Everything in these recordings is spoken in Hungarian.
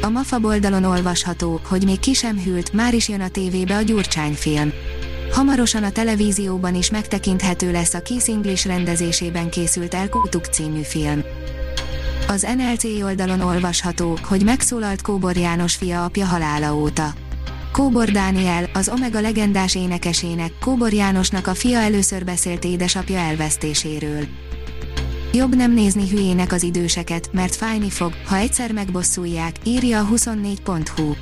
A MAFA oldalon olvasható, hogy még ki sem hűlt, már is jön a tévébe a Gyurcsány film. Hamarosan a televízióban is megtekinthető lesz a Kiss English rendezésében készült El Kutuk című film. Az NLC oldalon olvasható, hogy megszólalt Kóbor János fia apja halála óta. Kóbor Dániel, az Omega legendás énekesének, Kóbor Jánosnak a fia először beszélt édesapja elvesztéséről. Jobb nem nézni hülyének az időseket, mert fájni fog, ha egyszer megbosszulják, írja a 24.hu.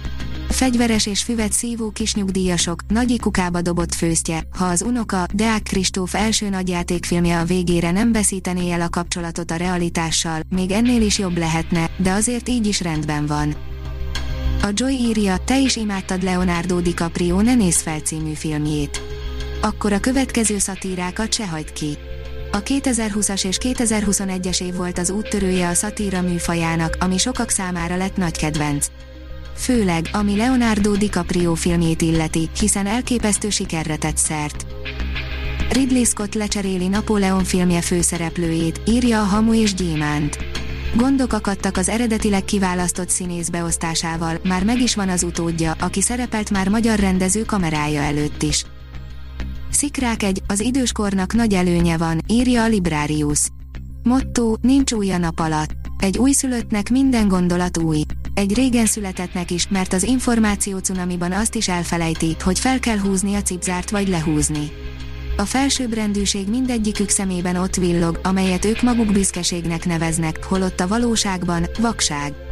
Fegyveres és füvet szívó kis nyugdíjasok, nagy kukába dobott főztje, ha az unoka, Deák Kristóf első nagyjátékfilmje a végére nem veszítené el a kapcsolatot a realitással, még ennél is jobb lehetne, de azért így is rendben van. A Joy írja, te is imádtad Leonardo DiCaprio Ne néz fel című filmjét. Akkor a következő szatírákat se hagyd ki. A 2020-as és 2021-es év volt az úttörője a szatíra műfajának, ami sokak számára lett nagy kedvenc. Főleg, ami Leonardo DiCaprio filmjét illeti, hiszen elképesztő sikerre tett szert. Ridley Scott lecseréli Napóleon filmje főszereplőjét, írja a Hamu és Gyémánt. Gondok akadtak az eredetileg kiválasztott színész beosztásával, már meg is van az utódja, aki szerepelt már magyar rendező kamerája előtt is. Szikrák egy, az időskornak nagy előnye van, írja a Librarius. Motto, nincs új a nap alatt. Egy újszülöttnek minden gondolat új. Egy régen születettnek is, mert az információ cunamiban azt is elfelejti, hogy fel kell húzni a cipzárt vagy lehúzni. A felsőbbrendűség mindegyikük szemében ott villog, amelyet ők maguk büszkeségnek neveznek, holott a valóságban vakság.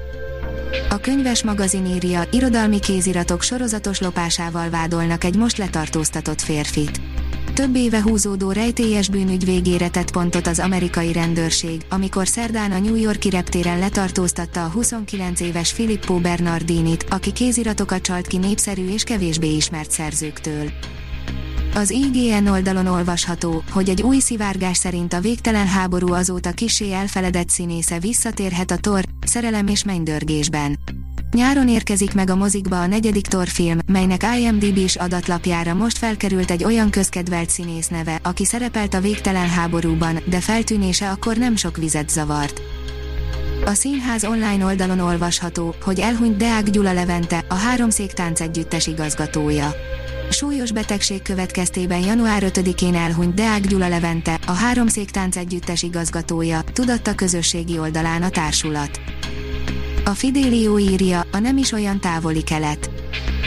A könyves magazin írja, irodalmi kéziratok sorozatos lopásával vádolnak egy most letartóztatott férfit. Több éve húzódó rejtélyes bűnügy végére tett pontot az amerikai rendőrség, amikor szerdán a New Yorki reptéren letartóztatta a 29 éves Filippo Bernardinit, aki kéziratokat csalt ki népszerű és kevésbé ismert szerzőktől. Az IGN oldalon olvasható, hogy egy új szivárgás szerint a végtelen háború azóta kisé elfeledett színésze visszatérhet a Thor, szerelem és mennydörgésben. Nyáron érkezik meg a mozikba a negyedik Thor film, melynek IMDb-s adatlapjára most felkerült egy olyan közkedvelt színész neve, aki szerepelt a végtelen háborúban, de feltűnése akkor nem sok vizet zavart. A színház online oldalon olvasható, hogy elhunyt Deák Gyula Levente, a Háromszék Tánc Együttes igazgatója. Súlyos betegség következtében január 5-én elhunyt Deák Gyula Levente, a Háromszék Tánc Együttes igazgatója, tudatta közösségi oldalán a társulat. A Fidelio írja, a nem is olyan távoli kelet.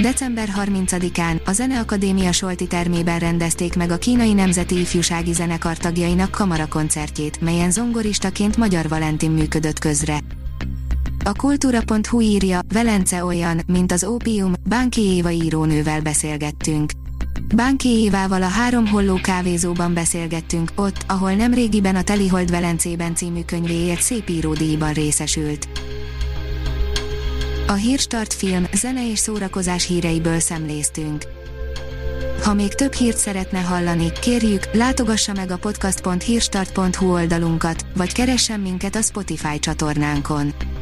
December 30-án a Zeneakadémia Solti termében rendezték meg a Kínai Nemzeti Ifjúsági Zenekar tagjainak kamarakoncertjét, melyen zongoristaként Magyar Valentin működött közre. A kultúra.hu írja, Velence olyan, mint az ópium, Bánki Éva írónővel beszélgettünk. Bánki Évával a Három Holló kávézóban beszélgettünk, ott, ahol nem régiben a Telihold Velencében című könyvéért szép íródíjban részesült. A Hírstart film, zene és szórakozás híreiből szemléztünk. Ha még több hírt szeretne hallani, kérjük, látogassa meg a podcast.hírstart.hu oldalunkat, vagy keressen minket a Spotify csatornánkon.